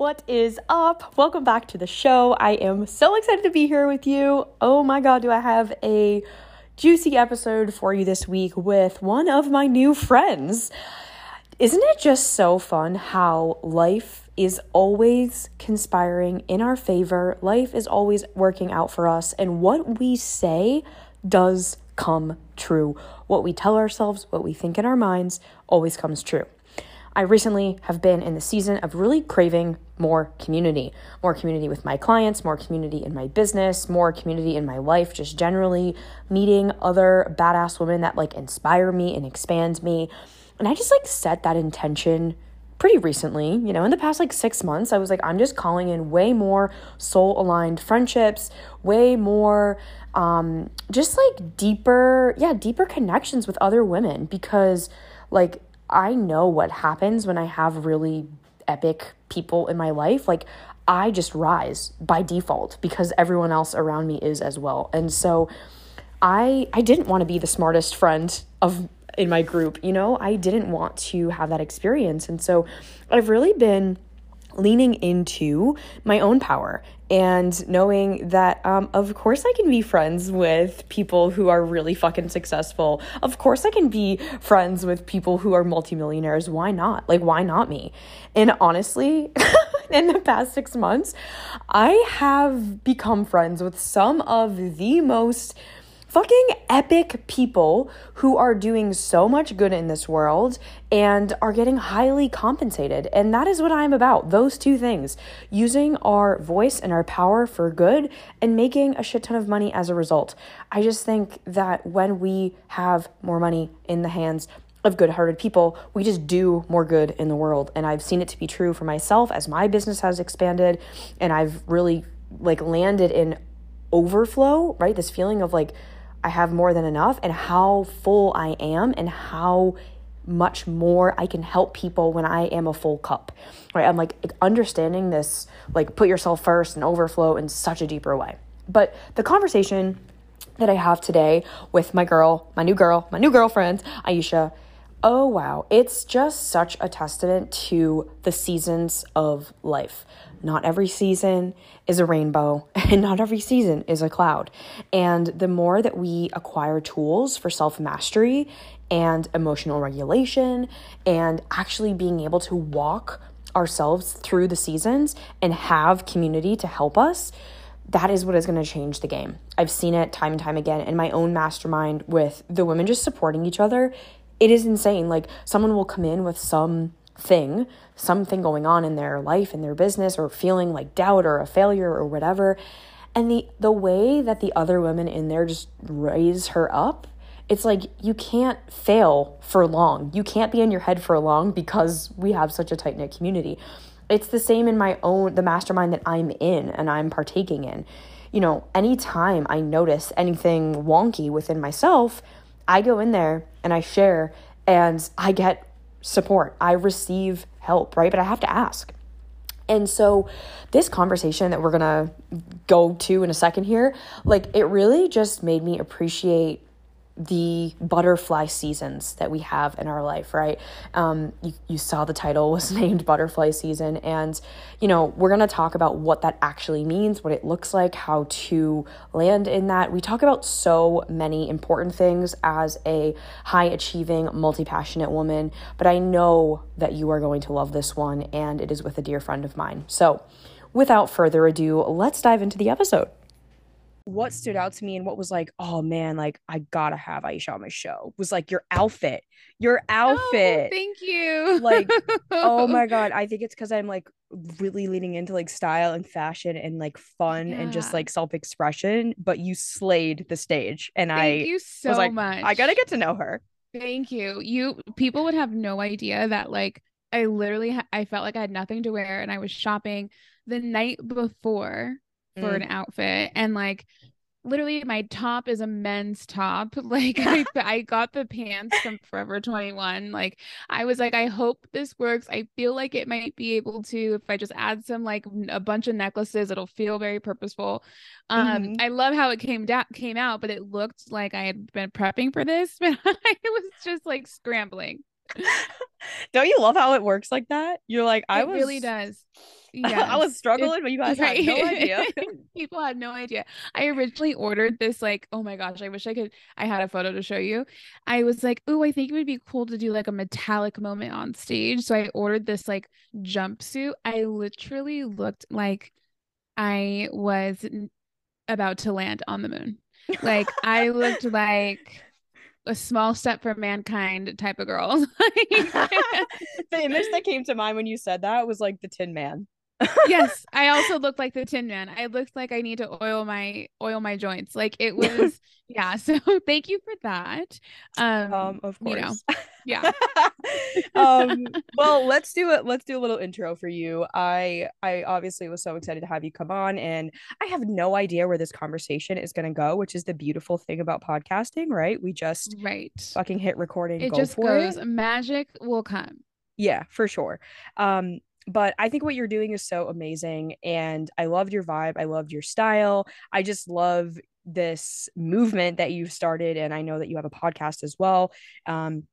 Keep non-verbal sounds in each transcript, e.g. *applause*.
What is up? Welcome back to the show. I am so excited to be here with you. Oh my god, do I have a juicy episode for you this week with one of my new friends. Isn't it just so fun how life is always conspiring in our favor? Life is always working out for us, and what we say does come true. What we tell ourselves, what we think in our minds, always comes true. I recently have been in the season of really craving more community, more community with my clients, more community in my business, more community in my life, just generally meeting other badass women that like inspire me and expand me. And I just like set that intention pretty recently, you know, in the past like six months, I was like, I'm just calling in way more soul aligned friendships, way more, um, just like deeper, yeah, deeper connections with other women because like I know what happens when I have really epic people in my life. Like, I just rise by default because everyone else around me is as well. And so I I didn't want to be the smartest friend of in my group, you know? I didn't want to have that experience. And so I've really been leaning into my own power and knowing that um, of course i can be friends with people who are really fucking successful. Of course i can be friends with people who are multimillionaires. Why not? Like why not me? And honestly *laughs* in the past six months i have become friends with some of the most fucking epic people who are doing so much good in this world and are getting highly compensated. And that is what I'm about those two things using our voice and our power for good and making a shit ton of money as a result. I just think that when we have more money in the hands, of good hearted people, we just do more good in the world. And I've seen it to be true for myself as my business has expanded and I've really like landed in overflow, right? This feeling of like I have more than enough and how full I am and how much more I can help people when I am a full cup. Right? I'm like understanding this like put yourself first and overflow in such a deeper way. But the conversation that I have today with my girl, my new girl, my new girlfriend, Aisha, oh wow, it's just such a testament to the seasons of life. Not every season is a rainbow, *laughs* and not every season is a cloud. And the more that we acquire tools for self mastery and emotional regulation, and actually being able to walk ourselves through the seasons and have community to help us, that is what is going to change the game. I've seen it time and time again in my own mastermind with the women just supporting each other. It is insane. Like, someone will come in with some thing, something going on in their life, in their business, or feeling like doubt or a failure or whatever. And the the way that the other women in there just raise her up, it's like you can't fail for long. You can't be in your head for long because we have such a tight knit community. It's the same in my own the mastermind that I'm in and I'm partaking in. You know, anytime I notice anything wonky within myself, I go in there and I share and I get support, I receive help, right? But I have to ask. And so, this conversation that we're gonna go to in a second here, like, it really just made me appreciate the butterfly seasons that we have in our life, right? Um, you, you saw the title was *laughs* named Butterfly Season. And, you know, we're to talk about what that actually means, what it looks like, how to land in that. We talk about so many important things as a high achieving, multi passionate woman, but I know that you are going to love this one, and it is with a dear friend of mine. So, without further ado, let's dive into the episode what stood out to me and what was like, oh man, like I gotta have Aisha on my show was like your outfit. Your oh, outfit. Oh, thank you. like, oh my *laughs* god. I think it's because I'm like really leaning into like style and fashion and like fun yeah. and just like self-expression. But you slayed the stage. And thank I you so was like, much. I gotta get to know her. Thank you. You people would have no idea that like I literally I felt like I had nothing to wear and I was shopping the night before for mm. an outfit. And like literally my top is a men's top. *laughs* Like I, *laughs* I got the pants from forever 21 like i was like i hope this works. I feel like it might be able to if i just add some like a bunch of necklaces it'll feel very purposeful. Um mm-hmm. i love how it came down came out but it looked like i had been prepping for this *laughs* but i was just like scrambling Don't you love how it works like that? You're like, I it was really does. Yeah, *laughs* I was struggling, it, but you guys right. had no *laughs* idea. *laughs* People had no idea. I originally ordered this, like, oh my gosh, I wish I could. I had a photo to show you. I was like, oh, I think it would be cool to do like a metallic moment on stage. So I ordered this like jumpsuit. I literally looked like I was about to land on the moon. Like, I looked like a small step for mankind type of girl. *laughs* *laughs* the image that *laughs* came to mind when you said that was like the Tin Man yes, I also looked like the Tin Man. I looked like I need to oil my oil my joints. Like it was, *laughs* yeah. So *laughs* thank you for that. Um, um of course. You know, yeah. *laughs* um, well, let's do it. Let's do a little intro for you. I I obviously was so excited to have you come on, and I have no idea where this conversation is going to go, which is the beautiful thing about podcasting, right? We just right fucking hit recording. It just goes. It. Magic will come. Yeah, for sure. Um, but I think what you're doing is so amazing. And I loved your vibe. I loved your style. I just love this movement that you've started. And I know that you have a podcast as well. Um,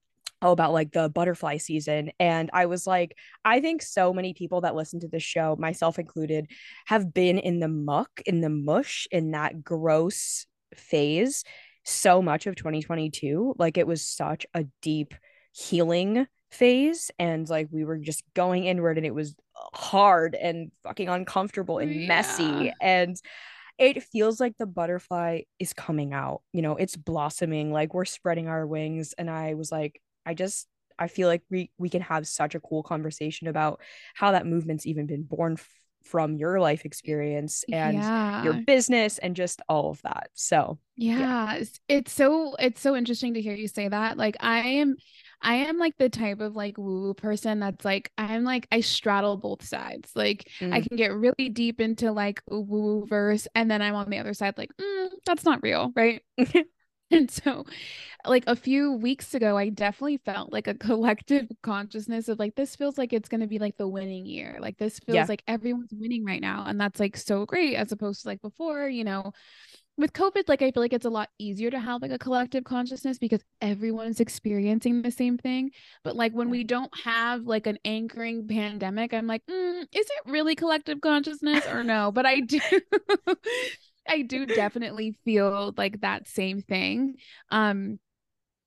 all about like the butterfly season. And I was like, I think so many people that listen to this show, myself included, have been in the muck, in the mush, in that gross phase so much of 2022. Like it was such a deep healing phase and like we were just going inward and it was hard and fucking uncomfortable and yeah. messy and it feels like the butterfly is coming out you know it's blossoming like we're spreading our wings and i was like i just i feel like we we can have such a cool conversation about how that movement's even been born f- from your life experience and yeah. your business and just all of that so yeah. yeah it's so it's so interesting to hear you say that like i am I am like the type of like woo woo person that's like I'm like I straddle both sides. Like mm. I can get really deep into like woo woo verse, and then I'm on the other side like mm, that's not real, right? *laughs* *laughs* and so like a few weeks ago i definitely felt like a collective *laughs* consciousness of like this feels like it's going to be like the winning year like this feels yeah. like everyone's winning right now and that's like so great as opposed to like before you know with COVID, like I feel like it's a lot easier to have like a collective consciousness because everyone's experiencing the same thing. But like when we don't have like an anchoring pandemic, I'm like, mm, is it really collective consciousness or no? But I do. *laughs* I do definitely feel like that same thing. Um,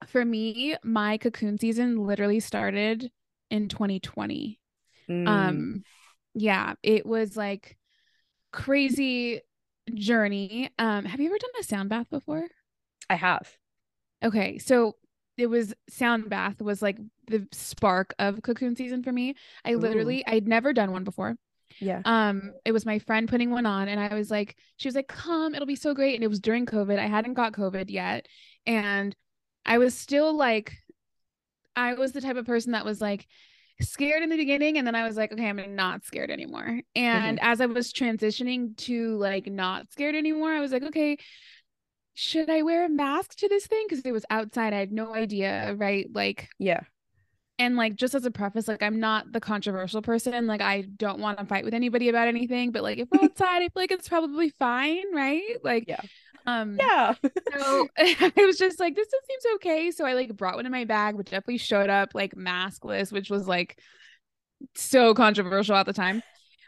for me, my cocoon season literally started in 2020. Mm. Um, yeah, it was like crazy journey. Um, have you ever done a sound bath before? I have. Okay, so it was sound bath was like the spark of cocoon season for me. I literally I'd never done one before. Yeah. Um, it was my friend putting one on, and I was like, she was like, "Come, it'll be so great." And it was during COVID. I hadn't got COVID yet, and I was still like, I was the type of person that was like, scared in the beginning and then I was like, okay, I'm not scared anymore. And mm-hmm. as I was transitioning to like not scared anymore, I was like, okay, should I wear a mask to this thing? Because it was outside. I had no idea, right? Like, yeah. And like, just as a preface, like, I'm not the controversial person. Like, I don't want to fight with anybody about anything. But like, if we're *laughs* outside, I feel like it's probably fine, right? Like, yeah. Um, yeah. so *laughs* *laughs* I was just like, this seems okay. So I like brought one in my bag, which definitely showed up like maskless, which was like so controversial at the time.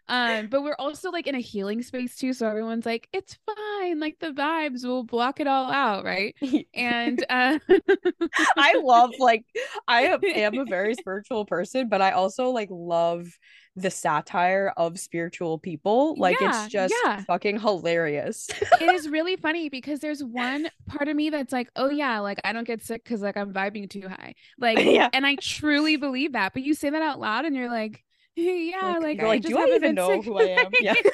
Um, but we're also like in a healing space too. So everyone's like, it's fine. Like the vibes will block it all out. Right. *laughs* and uh *laughs* I love like I am a very *laughs* spiritual person, but I also like love the satire of spiritual people. Like yeah, it's just yeah. fucking hilarious. it is really funny because there's one part of me that's like, oh yeah, like I don't get sick because like I'm vibing too high. Like yeah. and I truly believe that. But you say that out loud and you're like, *laughs* yeah, like, like, like do I even know sick. who I am? Yeah. *laughs*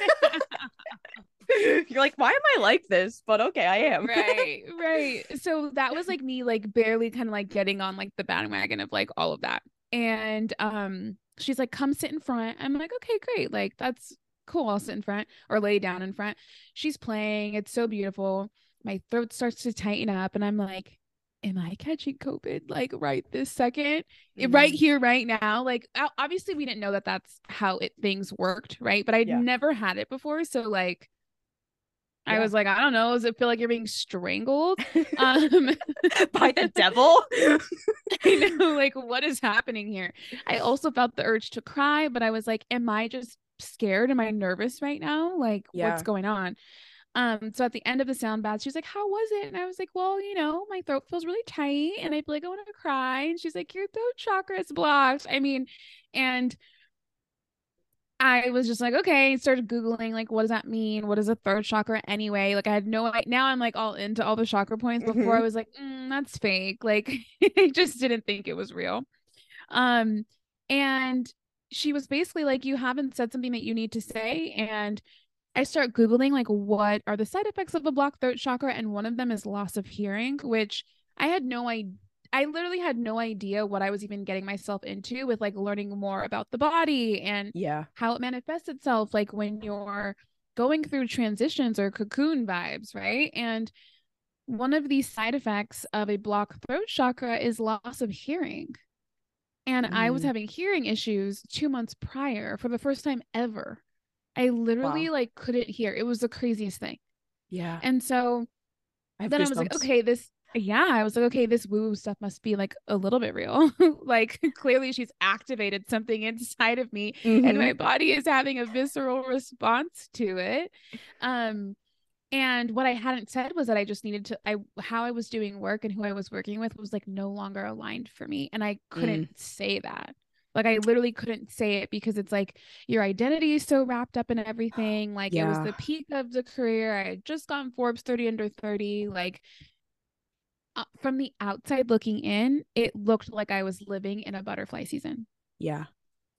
*laughs* You're like, why am I like this? But okay, I am. right, right. So that was like me, like barely kind of like getting on like the bandwagon of like all of that. And um, she's like, come sit in front. I'm like, okay, great. Like, that's cool. I'll sit in front or lay down in front. She's playing. It's so beautiful. My throat starts to tighten up, and I'm like, am I catching COVID like right this 2nd mm-hmm. right here, right now? Like, obviously, we didn't know that that's how it things worked, right? But I'd yeah. never had it before. So, like, Yeah. I was like, I don't know. Does it feel like you're being strangled *laughs* um, *laughs* by the devil? *laughs* I know, like, what is happening here? I also felt the urge to cry, but I was like, am I just scared? Am I nervous right now? Like, yeah. what's going on? Um, so at the end of the sound bath, she's like, How was it? And I was like, Well, you know, my throat feels really tight and I feel like I want to cry. And she's like, Your throat chakra is blocked. I mean, and I was just like, okay, started Googling, like, what does that mean? What is a third chakra anyway? Like, I had no Now I'm like all into all the chakra points. Before mm-hmm. I was like, mm, that's fake. Like, *laughs* I just didn't think it was real. Um, and she was basically like, you haven't said something that you need to say. And I start Googling, like, what are the side effects of a blocked throat chakra? And one of them is loss of hearing, which I had no idea I literally had no idea what I was even getting myself into with like learning more about the body and yeah, how it manifests itself like when you're going through transitions or cocoon vibes, right? And one of these side effects of a blocked throat chakra is loss of hearing. And mm. I was mm. having hearing issues 2 months prior for the first time ever. I literally wow. like couldn't hear. It was the craziest thing. Yeah. And so I then I was like, okay, this yeah, I was like, okay, this woo stuff must be like a little bit real. *laughs* like *laughs* clearly she's activated something inside of me mm-hmm. and my mm-hmm. body is having a visceral response to it. Um and what I hadn't said was that I just needed to I how I was doing work and who I was working with was like no longer aligned for me and I couldn't mm. say that. Like I literally couldn't say it because it's like your identity is so wrapped up in everything. Like yeah. it was the peak of the career. I had just gone Forbes 30 under 30. Like uh, from the outside looking in, it looked like I was living in a butterfly season. Yeah.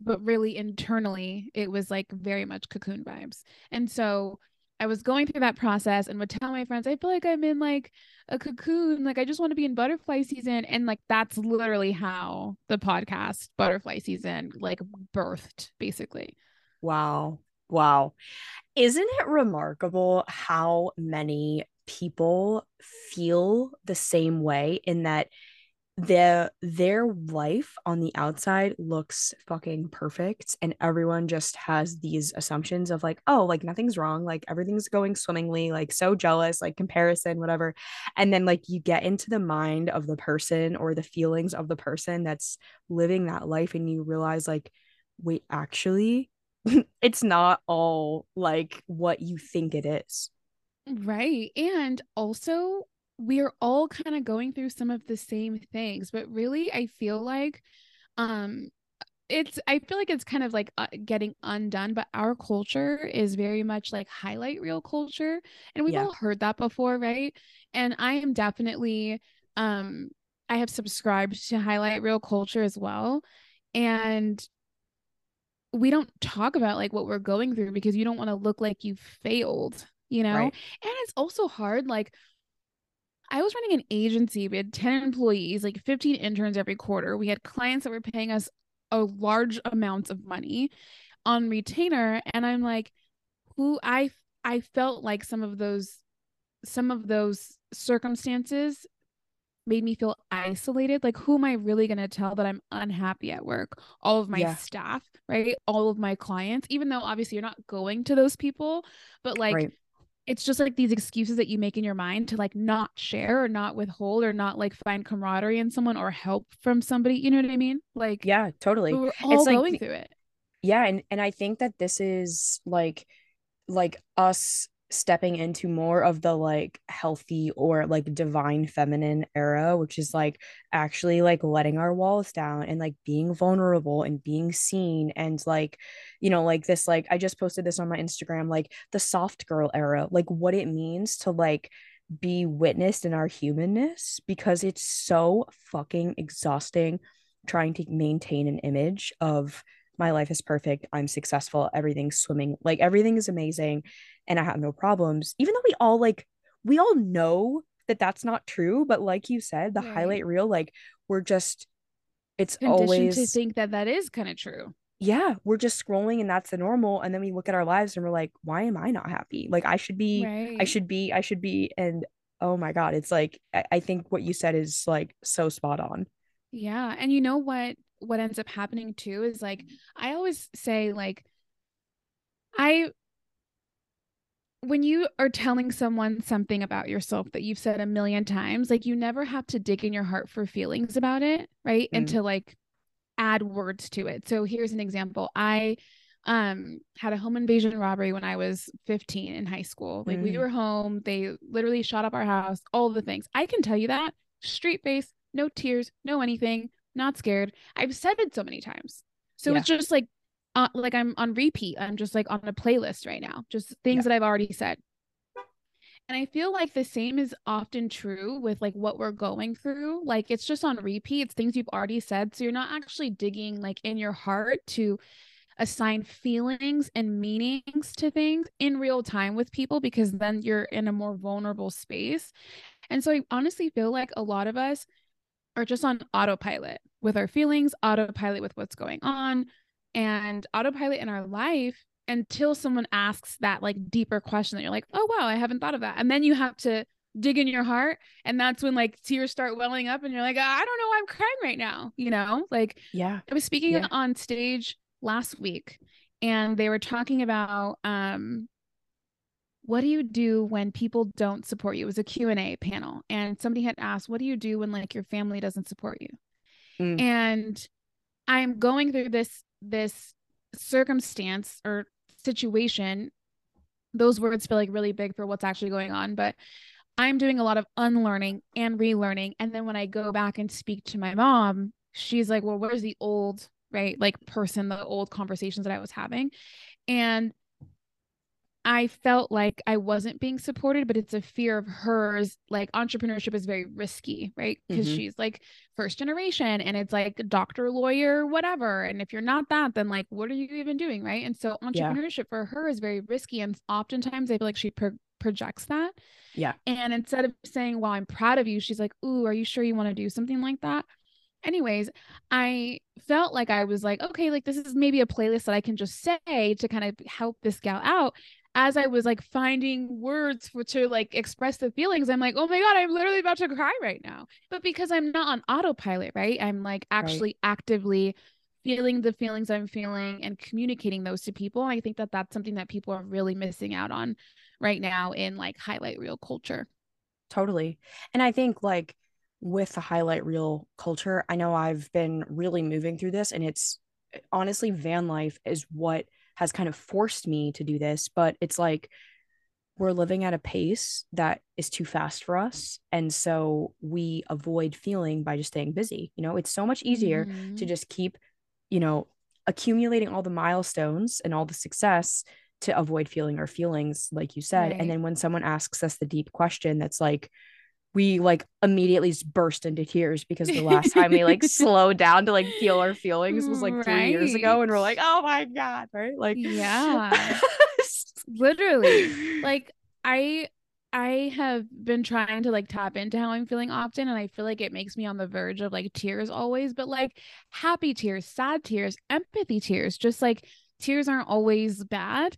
But really internally, it was like very much cocoon vibes. And so I was going through that process and would tell my friends, I feel like I'm in like a cocoon. Like I just want to be in butterfly season. And like that's literally how the podcast butterfly season like birthed, basically. Wow. Wow. Isn't it remarkable how many people feel the same way in that their their life on the outside looks fucking perfect and everyone just has these assumptions of like oh like nothing's wrong like everything's going swimmingly like so jealous like comparison whatever and then like you get into the mind of the person or the feelings of the person that's living that life and you realize like wait actually *laughs* it's not all like what you think it is Right. And also, we are all kind of going through some of the same things, but really, I feel like, um, it's i feel like it's kind of like uh, getting undone but our culture is very much like highlight reel culture and we've yeah. all heard that before right and i am definitely um i have subscribed to highlight reel culture as well and we don't talk about like what we're going through because you don't want to look like you failed you know? Right. And it's also hard. Like, I was running an agency. We had 10 employees, like 15 interns every quarter. We had clients that were paying us a large amount of money on retainer. And I'm like, who I I felt like some of those some of those circumstances made me feel isolated. Like, who am I really going to tell that I'm unhappy at work? All of my yeah. staff, right? All of my clients, even though obviously you're not going to those people, but like right it's just like these excuses that you make in your mind to like not share or not withhold or not like find camaraderie in someone or help from somebody. You know what I mean? Like, yeah, totally. We're all it's going like, through it. Yeah, and and I think that this is like like us stepping into more of the like healthy or like divine feminine era which is like actually like letting our walls down and like being vulnerable and being seen and like you know like this like I just posted this on my Instagram like the soft girl era like what it means to like be witnessed in our humanness because it's so fucking exhausting trying to maintain an image of my life is perfect i'm successful everything's swimming like everything is amazing and I have no problems, even though we all like, we all know that that's not true. But like you said, the right. highlight reel, like we're just, it's always to think that that is kind of true. Yeah, we're just scrolling and that's the normal. And then we look at our lives and we're like, why am I not happy? Like I should be, right. I should be, I should be. And oh my God, it's like, I, I think what you said is like so spot on. Yeah. And you know what? What ends up happening too is like, I always say, like, I when you are telling someone something about yourself that you've said a million times, like you never have to dig in your heart for feelings about it, right? Mm. And to like add words to it. So here's an example. I um had a home invasion robbery when I was 15 in high school. Like mm. we were home, they literally shot up our house, all the things. I can tell you that straight face, no tears, no anything, not scared. I've said it so many times. So yeah. it's just like uh, like I'm on repeat. I'm just like on a playlist right now, just things yeah. that I've already said. And I feel like the same is often true with like what we're going through. Like it's just on repeat. It's things you've already said. So you're not actually digging like in your heart to assign feelings and meanings to things in real time with people because then you're in a more vulnerable space. And so I honestly feel like a lot of us are just on autopilot with our feelings, autopilot with what's going on, and autopilot in our life until someone asks that like deeper question that you're like, oh wow, I haven't thought of that. And then you have to dig in your heart. And that's when like tears start welling up and you're like, I don't know why I'm crying right now. You know, like yeah. I was speaking yeah. on stage last week and they were talking about um what do you do when people don't support you? It was a Q&A panel and somebody had asked, what do you do when like your family doesn't support you? Mm. And I'm going through this this circumstance or situation those words feel like really big for what's actually going on but i'm doing a lot of unlearning and relearning and then when i go back and speak to my mom she's like well where's the old right like person the old conversations that i was having and I felt like I wasn't being supported, but it's a fear of hers. Like entrepreneurship is very risky, right? Because mm-hmm. she's like first generation and it's like doctor, lawyer, whatever. And if you're not that, then like, what are you even doing? Right. And so entrepreneurship yeah. for her is very risky. And oftentimes I feel like she pro- projects that. Yeah. And instead of saying, well, I'm proud of you, she's like, ooh, are you sure you want to do something like that? anyways i felt like i was like okay like this is maybe a playlist that i can just say to kind of help this gal out as I was like finding words for to like express the feelings, I'm like, oh my God, I'm literally about to cry right now. But because I'm not on autopilot, right? I'm like actually right. actively feeling the feelings I'm feeling and communicating those to people. I think that that's something that people are really missing out on right now in like highlight reel culture. Totally. And I think like with the highlight reel culture, I know I've been really moving through this and it's honestly van life is what has kind of forced me to do this, but it's like we're living at a pace that is too fast for us. And so we avoid feeling by just staying busy. You know, it's so much easier mm-hmm. to just keep, you know, accumulating all the milestones and all the success to avoid feeling our feelings, like you said. Right. And then when someone asks us the deep question that's like, we like immediately burst into tears because the last time we like *laughs* slowed down to like feel our feelings was like three right. years ago and we're like oh my god right like yeah *laughs* literally like i i have been trying to like tap into how i'm feeling often and i feel like it makes me on the verge of like tears always but like happy tears sad tears empathy tears just like tears aren't always bad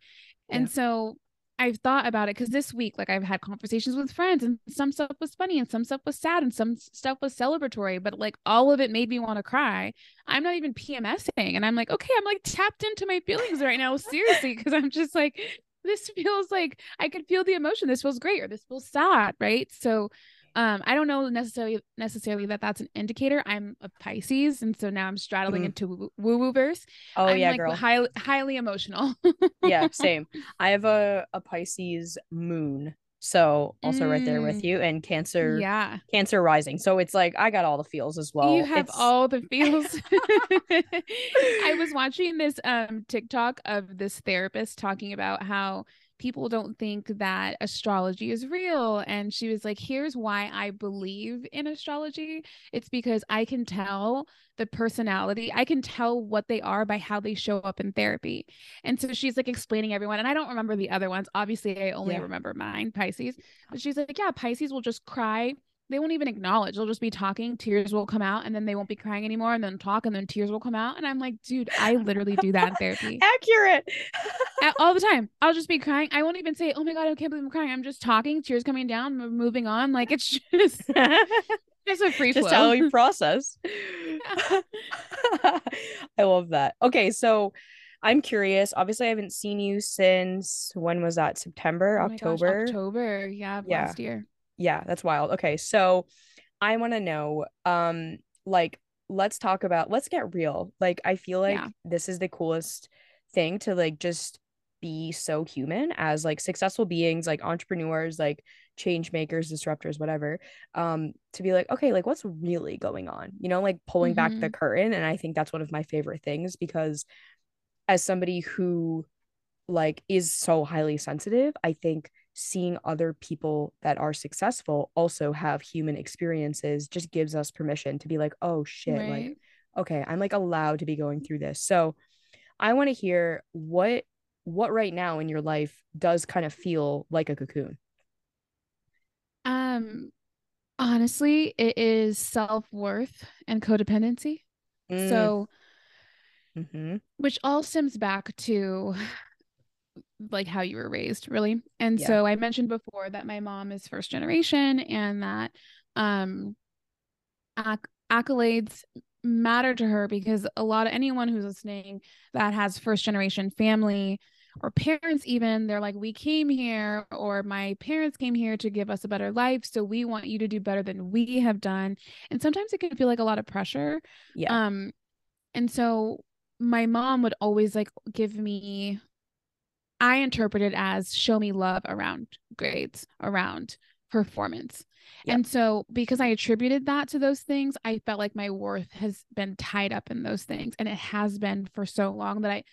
yeah. and so I've thought about it because this week, like I've had conversations with friends, and some stuff was funny, and some stuff was sad, and some stuff was celebratory, but like all of it made me want to cry. I'm not even PMSing, and I'm like, okay, I'm like tapped into my feelings right now, seriously, because I'm just like, *laughs* this feels like I could feel the emotion. This feels great, or this feels sad, right? So, um i don't know necessarily necessarily that that's an indicator. I'm a pisces and so now i'm straddling mm. into woo woo verse oh I'm yeah like girl. highly highly emotional. Yeah *laughs* same. I have a, a pisces moon so also mm. right there with mm. you and cancer yeah. Cancer rising. So it's like i got all the feels as well. You have it's... all the *laughs* feels. *laughs* I was watching this um tiktok of this therapist talking about how people don't think that astrology is real. And she was like, here's why I believe in astrology. It's because I can tell the personality, I can tell what they are by how they show up in therapy. And so she's like explaining everyone. And I don't remember the other ones. Obviously, I only yeah. remember mine, Pisces. But she's like, yeah, Pisces will just cry they won't even acknowledge. They'll just be talking, tears will come out, and then they won't be crying anymore, and then talk, and then tears will come out. And I'm like, dude, I literally do that in therapy. *laughs* Accurate. All the time. I'll just be crying. I won't even say, oh my God, I can't believe I'm crying. I'm just talking, tears coming down, moving on. Like it's *laughs* just *laughs* just a free just flow. how you process. I love that. Okay, so I'm curious. Obviously, I haven't seen you since when was that? September, Oh my gosh, October? October. Yeah, Yeah. last year. Yeah, that's wild. Okay, so I want to know, um, like, let's talk about, let's get real. Like, I feel like Yeah. this is the coolest thing to like just be so human as like successful beings, like entrepreneurs, like change makers, disruptors, whatever. Um, to be like, okay, like what's really going on? You know, like pulling back the hmm curtain. And I think that's one of my favorite things because as somebody who like is so highly sensitive, I think seeing other people that are successful also have human experiences just gives us permission to be like, oh shit, like, okay, I'm like allowed to be going through this. So I want to hear what what right now in your life does kind of feel like a cocoon. Um, honestly, it is self-worth and codependency. Mm, So, mm-hmm. which all stems back to like how you were raised, really. And Yeah. so I mentioned before that my mom is first generation and that um acc- accolades matter to her because a lot of anyone who's listening that has first generation family or parents even they're like we came here or my parents came here to give us a better life so we want you to do better than we have done and sometimes it can feel like a lot of pressure Yeah. um and so my mom would always like give me I interpret it as show me love around grades, around performance. Yep. And so, because I attributed that to those things, I felt like my worth has been tied up in those things. And it has been for so long that I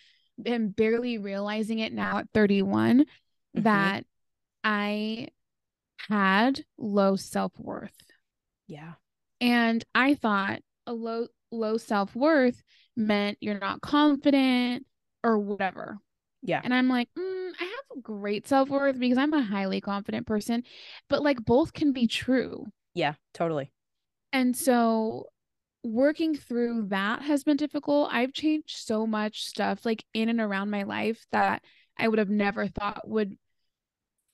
am barely realizing it now at 31 Mhm. that I had low self worth. Yeah. And I thought a low, low self worth meant you're not confident or whatever. Yeah. And I'm like, mm, I have great self worth because I'm a highly confident person, but like both can be true. Yeah. Totally. And so working through that has been difficult. I've changed so much stuff like in and around my life that I would have never thought would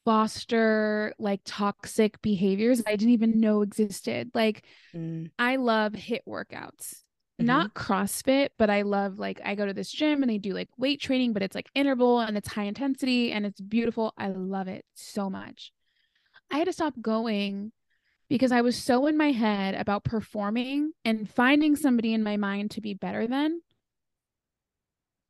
foster like toxic behaviors I didn't even know existed. Like Mm, I love HIIT workouts. Mhm. Not CrossFit, but I love like I go to this gym and they do like weight training, but it's like interval and it's high intensity and it's beautiful. I love it so much. I had to stop going because I was so in my head about performing and finding somebody in my mind to be better than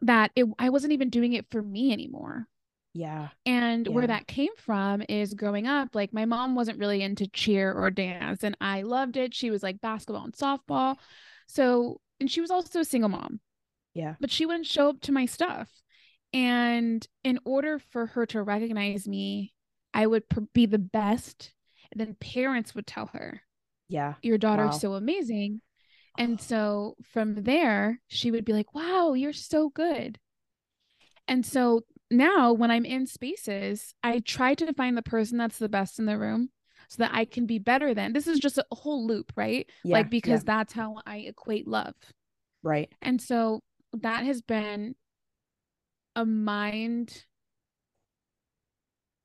that it, I wasn't even doing it for me anymore. yeah. And where that came from is growing up, like my mom wasn't really into cheer or dance, and I loved it. She was like basketball and softball. So, and she was also a single mom, Yeah. but she wouldn't show up to my stuff. And in order for her to recognize me, I would be the best. And then parents would tell her, Yeah. Your daughter's Wow. so amazing. And *sighs* so from there, she would be like, Wow, you're so good. And so now when I'm in spaces, I try to find the person that's the best in the room so that I can be better than. This is just a whole loop, right? Yeah. Like yeah. because that's how I equate love. Right. And so that has been a mind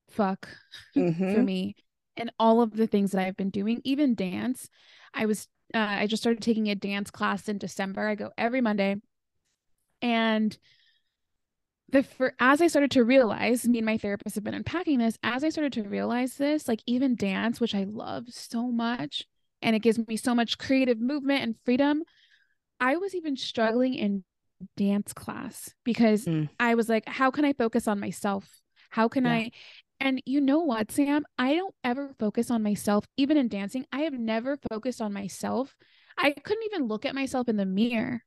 fuck for Mhm. me and all of the things that I've been doing, even dance. I was uh, I just started taking a dance class in December. I go every Monday. And the for as I started to realize, me and my therapist have been unpacking this, as I started to realize this, like even dance, which I love so much, and it gives me so much creative movement and freedom, I was even struggling in dance class because Mm. I was like, how can I focus on myself? How can Yeah. I? And you know what, Sam? I don't ever focus on myself, even in dancing. I have never focused on myself. I couldn't even look at myself in the mirror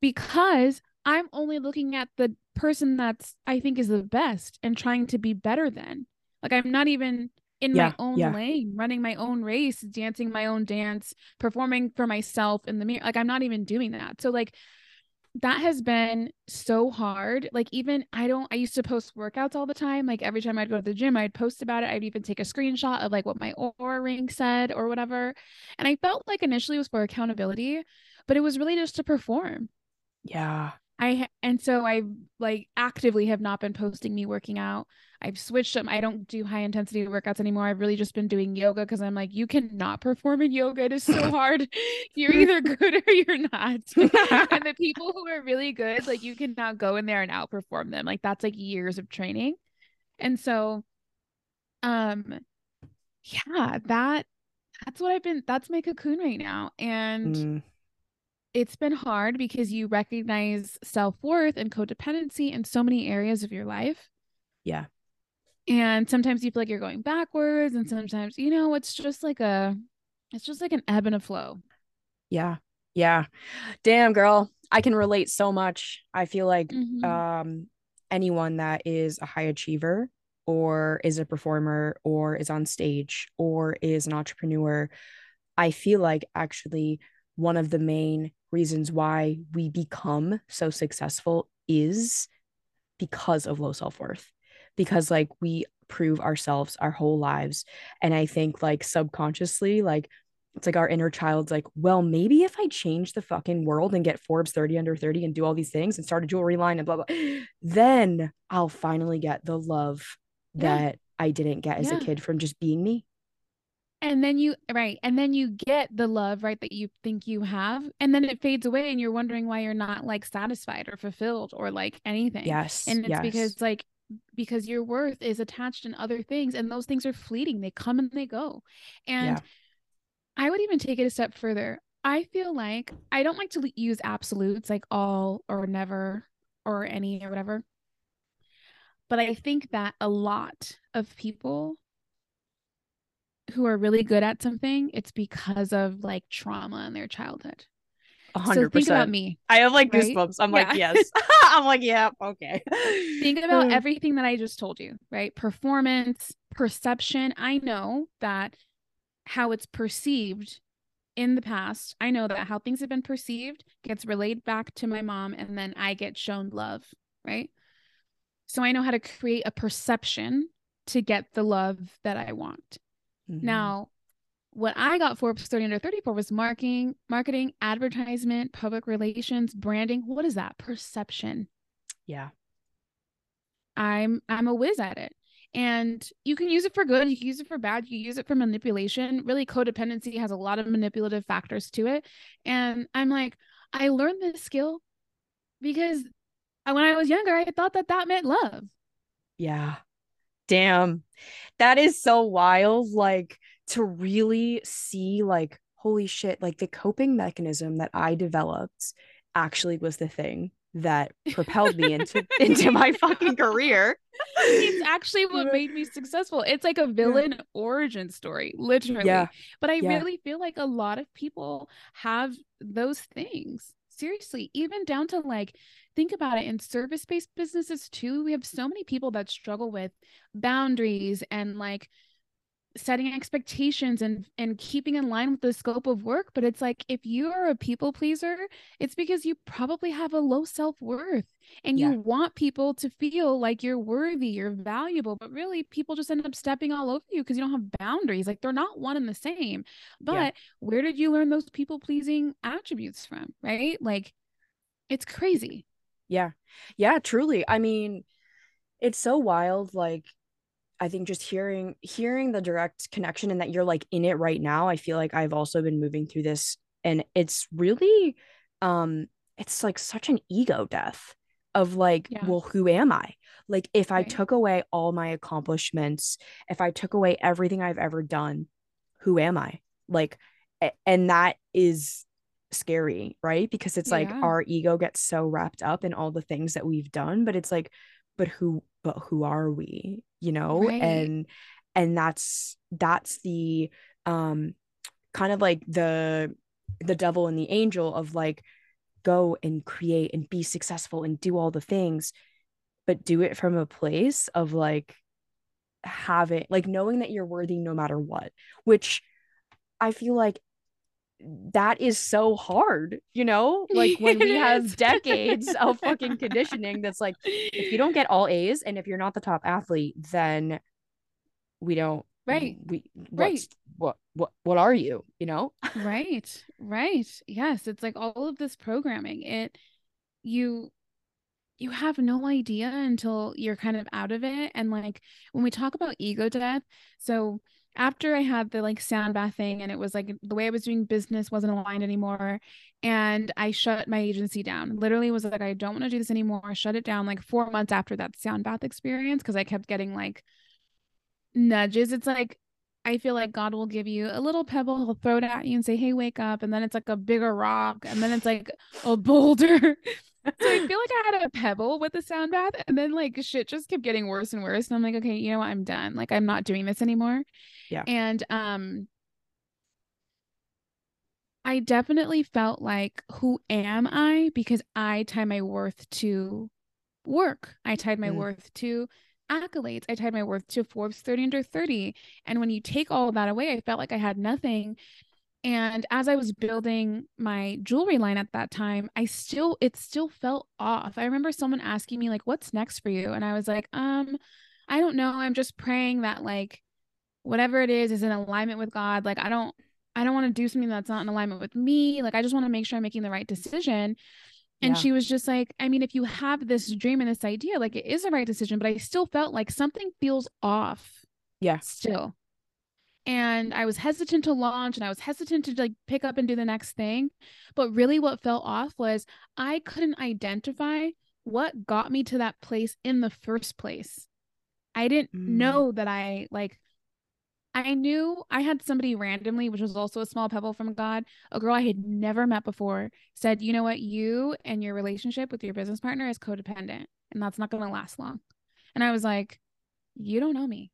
because I'm only looking at the person that's I think is the best and trying to be better than. Like I'm not even in Yeah. my own Yeah. lane, running my own race, dancing my own dance, performing for myself in the mirror. Like I'm not even doing that. So like that has been so hard. Like even I don't I used to post workouts all the time. Like every time I'd go to the gym, I'd post about it. I'd even take a screenshot of like what my Oura ring said or whatever. And I felt like initially it was for accountability, but it was really just to perform. Yeah. I and so I like actively have not been posting me working out. I've switched them. I don't do high intensity workouts anymore. I've really just been doing yoga because I'm like, you cannot perform in yoga. It is so *laughs* hard. *laughs* you're either good or you're not. *laughs* and the people who are really good, like you cannot go in there and outperform them. Like that's like years of training. And so um yeah, that that's what I've been that's my cocoon right now. And mm it's been hard because you recognize self-worth and codependency in so many areas of your life. Yeah. And sometimes you feel like you're going backwards and sometimes, you know, it's just like a it's just like an ebb and a flow. Yeah. Yeah. Damn, girl. I can relate so much. I feel like mm-hmm. um anyone that is a high achiever or is a performer or is on stage or is an entrepreneur, I feel like actually one of the main reasons why we become so successful is because of low self-worth because like we prove ourselves our whole lives and i think like subconsciously like it's like our inner child's like well maybe if i change the fucking world and get forbes 30 under 30 and do all these things and start a jewelry line and blah blah *gasps* then i'll finally get the love yeah. that i didn't get as yeah. a kid from just being me and then you right and then you get the love right that you think you have and then it fades away and you're wondering why you're not like satisfied or fulfilled or like anything. Yes and it's yes. because like because your worth is attached in other things and those things are fleeting. They come and they go. And yeah. i would even take it a step further. I feel like i don't like to use absolutes like all or never or any or whatever. But i think that a lot of people who are really good at something, it's because of like trauma in their childhood. hundred so think about me. I have like right? goosebumps. I'm yeah. like, yes. *laughs* I'm like, yeah, okay. *laughs* Think *laughs* about uh. everything that I just told you, right? Performance, perception. I know that how it's perceived in the past, I know that how things have been perceived gets relayed back to my mom, and then I get shown love, right? So I know how to create a perception to get the love that I want. Mm-hmm. Now, what I got Forbes 30 under 34 was marketing, marketing, advertisement, public relations, branding. What is that? Perception. Yeah. I'm I'm a whiz at it. And you can use it for good, you can use it for bad, you use it for manipulation. Really, codependency has a lot of manipulative factors to it. And I'm like, I learned this skill because when I was younger, I thought that that meant love. Yeah damn that is so wild like to really see like holy shit like the coping mechanism that i developed actually was the thing that propelled me into *laughs* into my fucking career it's actually what made me successful it's like a villain yeah. origin story literally yeah. but i yeah. really feel like a lot of people have those things seriously even down to like think about it in service based businesses too we have so many people that struggle with boundaries and like setting expectations and and keeping in line with the scope of work but it's like if you are a people pleaser it's because you probably have a low self-worth and yeah. you want people to feel like you're worthy you're valuable but really people just end up stepping all over you because you don't have boundaries like they're not one and the same but yeah. where did you learn those people pleasing attributes from right like it's crazy yeah. Yeah, truly. I mean, it's so wild like I think just hearing hearing the direct connection and that you're like in it right now. I feel like I've also been moving through this and it's really um it's like such an ego death of like, yeah. well, who am I? Like if I took away all my accomplishments, if I took away everything I've ever done, who am I? Like and that is scary, right? Because it's like our ego gets so wrapped up in all the things that we've done, but it's like, but who, but who are we, you know? Right. And, and that's, that's the, um, kind of like the, the devil and the angel of like, go and create and be successful and do all the things, but do it from a place of like, having like knowing that you're worthy no matter what, which I feel like that is so hard, you know? *laughs* Like when we have decades of fucking conditioning that's like if you don't get all A's and if you're not the top athlete, then we don't right. we right. what what what are you you know? Right. Right. Yes. It's like all of this programming. It you you have no idea until you're kind of out of it. And like when we talk about ego death, so after I had the like sound bath thing and it was like the way I was doing business wasn't aligned anymore. And I shut my agency down. Literally was like, I don't want to do this anymore. I shut it down like four months after that sound bath experience because I kept getting like nudges. It's like I feel like God will give you a little pebble, he'll throw it at you and say, Hey, wake up. And then it's like a bigger rock, and then it's like a boulder. *laughs* so I feel like I had a pebble with the sound bath, and then like shit just kept getting worse and worse. And I'm like, okay, you know what? I'm done. Like I'm not doing this anymore. Yeah. And um I definitely felt like who am I? Because I tie my worth to work. I tied my mm. worth to accolades. I tied my worth to Forbes 30 under 30. And when you take all of that away, I felt like I had nothing. And as I was building my jewelry line at that time, I still, it still felt off. I remember someone asking me, like, what's next for you? And I was like, um, I don't know. I'm just praying that, like, whatever it is, is in alignment with God. Like, I don't, I don't want to do something that's not in alignment with me. Like, I just want to make sure I'm making the right decision. And yeah. she was just like, I mean, if you have this dream and this idea, like it is the right decision, but I still felt like something feels off. Yeah. Still. And I was hesitant to launch and I was hesitant to like pick up and do the next thing. But really, what felt off was I couldn't identify what got me to that place in the first place. I didn't mm. know that I like I knew I had somebody randomly, which was also a small pebble from God, a girl I had never met before, said, You know what? You and your relationship with your business partner is codependent, and that's not going to last long. And I was like, You don't know me.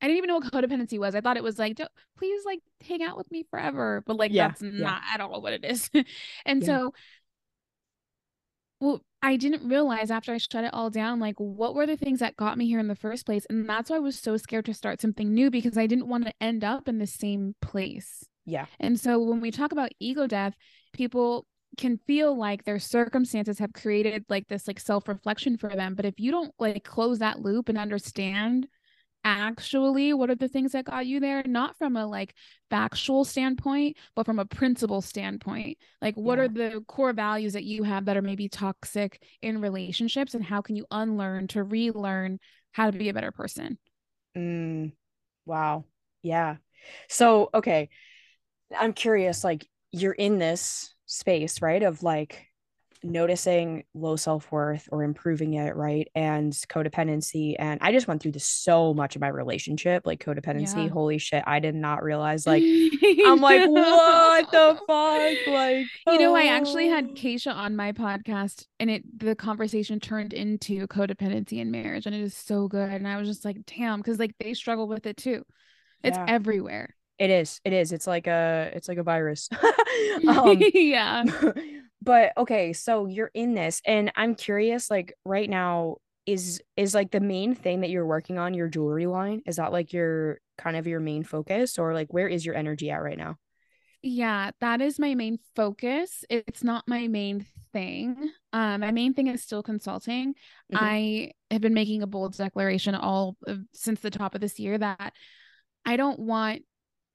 I didn't even know what codependency was. I thought it was like, please, like, hang out with me forever. But, like, yeah, that's yeah. not at all what it is. *laughs* and yeah. so, well, I didn't realize after I shut it all down, like what were the things that got me here in the first place. And that's why I was so scared to start something new because I didn't want to end up in the same place. Yeah. And so when we talk about ego death, people can feel like their circumstances have created like this like self-reflection for them. But if you don't like close that loop and understand actually what are the things that got you there? Not from a like factual standpoint but from a principle standpoint. Like what yeah. are the core values that you have that are maybe toxic in relationships and how can you unlearn to relearn how to be a better person? Mm, wow. Yeah. So okay. I'm curious like you're in this space right of like noticing low self-worth or improving it right and codependency and i just went through this so much of my relationship like codependency yeah. holy shit i did not realize *laughs* like i'm like what the fuck like you know i actually had oh. Keisha on my podcast and it the conversation turned into codependency in marriage and it is so good and i was just like damn because like they struggle with it too it's yeah. everywhere it is it is it's like a it's like a virus *laughs* *laughs* um, yeah but okay so you're in this and i'm curious like right now is is like the main thing that you're working on your jewelry line? Is that like your kind of your main focus or like where is your energy at right now? Yeah that is my main focus. It's not my main thing. Um my main thing is still consulting. Mm-hmm. i have been making a bold declaration all of, since the top of this year that i don't want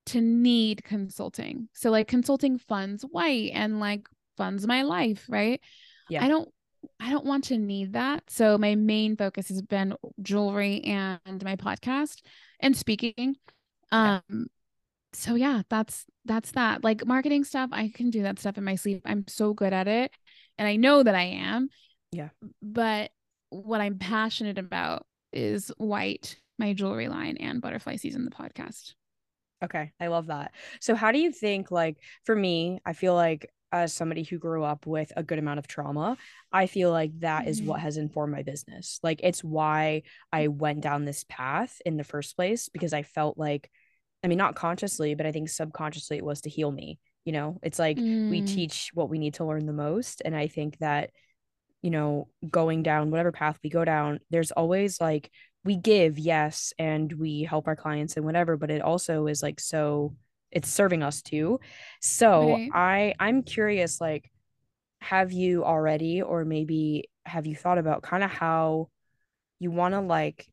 to need consulting. So like consulting funds Whxte and like funds my life, right? Yeah. I don't I don't want to need that. So my main focus has been jewelry and my podcast and speaking. Um yeah. so yeah, that's that's that. Like marketing stuff, I can do that stuff in my sleep. I'm so good at it and I know that I am. Yeah. But what I'm passionate about is Whxte, my jewelry line and butterfly season the podcast. Okay, I love that. So how do you think like for me, I feel like as somebody who grew up with a good amount of trauma, I feel like that is what mm-hmm. has informed my business. Like it's why I went down this path in the first place because I felt like I mean not consciously, but I think subconsciously it was to heal me. You know, it's like mm. we teach what we need to learn the most and I think that you know, going down whatever path we go down, there's always like we give, yes, and we help our clients and whatever, but it also is like so it's serving us too. So right. I I'm curious like have you already or maybe have you thought about kind of how you want to like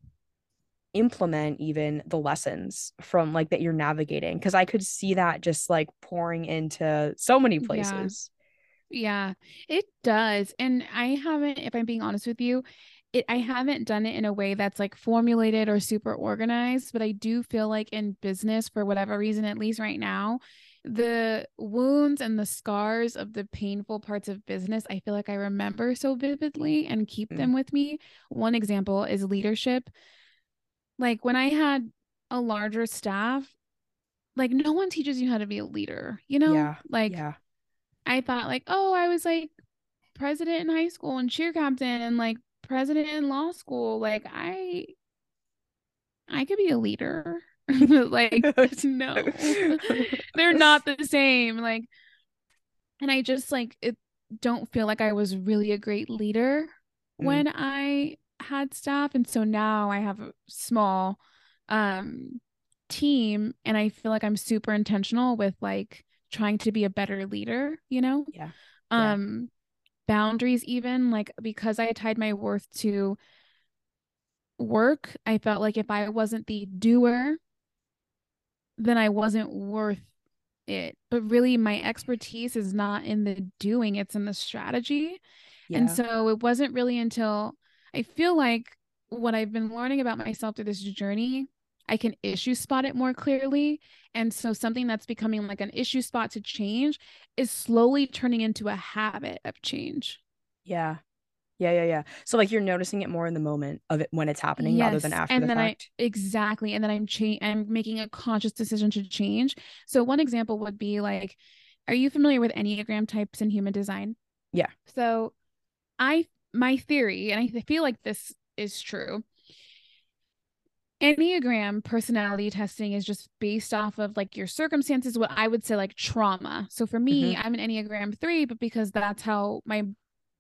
implement even the lessons from like that you're navigating because I could see that just like pouring into so many places. Yeah, it does. And I haven't, if I'm being honest with you, it I haven't done it in a way that's like formulated or super organized, but I do feel like in business, for whatever reason, at least right now, the wounds and the scars of the painful parts of business, I feel like I remember so vividly and keep mm. them with me. One example is leadership. Like when I had a larger staff, like no one teaches you how to be a leader, you know? Yeah. Like yeah. I thought like, oh, I was like president in high school and cheer captain and like president in law school. Like I I could be a leader. *laughs* like *laughs* *laughs* no. They're not the same. Like and I just like it don't feel like I was really a great leader mm. when I had staff and so now I have a small um team and I feel like I'm super intentional with like trying to be a better leader, you know? Yeah. Um boundaries even like because I tied my worth to work, I felt like if I wasn't the doer, then I wasn't worth it. But really my expertise is not in the doing, it's in the strategy. Yeah. And so it wasn't really until I feel like what I've been learning about myself through this journey I can issue spot it more clearly. And so something that's becoming like an issue spot to change is slowly turning into a habit of change. Yeah. Yeah, yeah, yeah. So like you're noticing it more in the moment of it when it's happening yes. rather than after and the then fact. I exactly. And then I'm cha- I'm making a conscious decision to change. So one example would be like, are you familiar with Enneagram types in human design? Yeah. So I my theory, and I feel like this is true, Enneagram personality testing is just based off of like your circumstances, what I would say like trauma. So for me, mm-hmm. I'm an Enneagram three, but because that's how my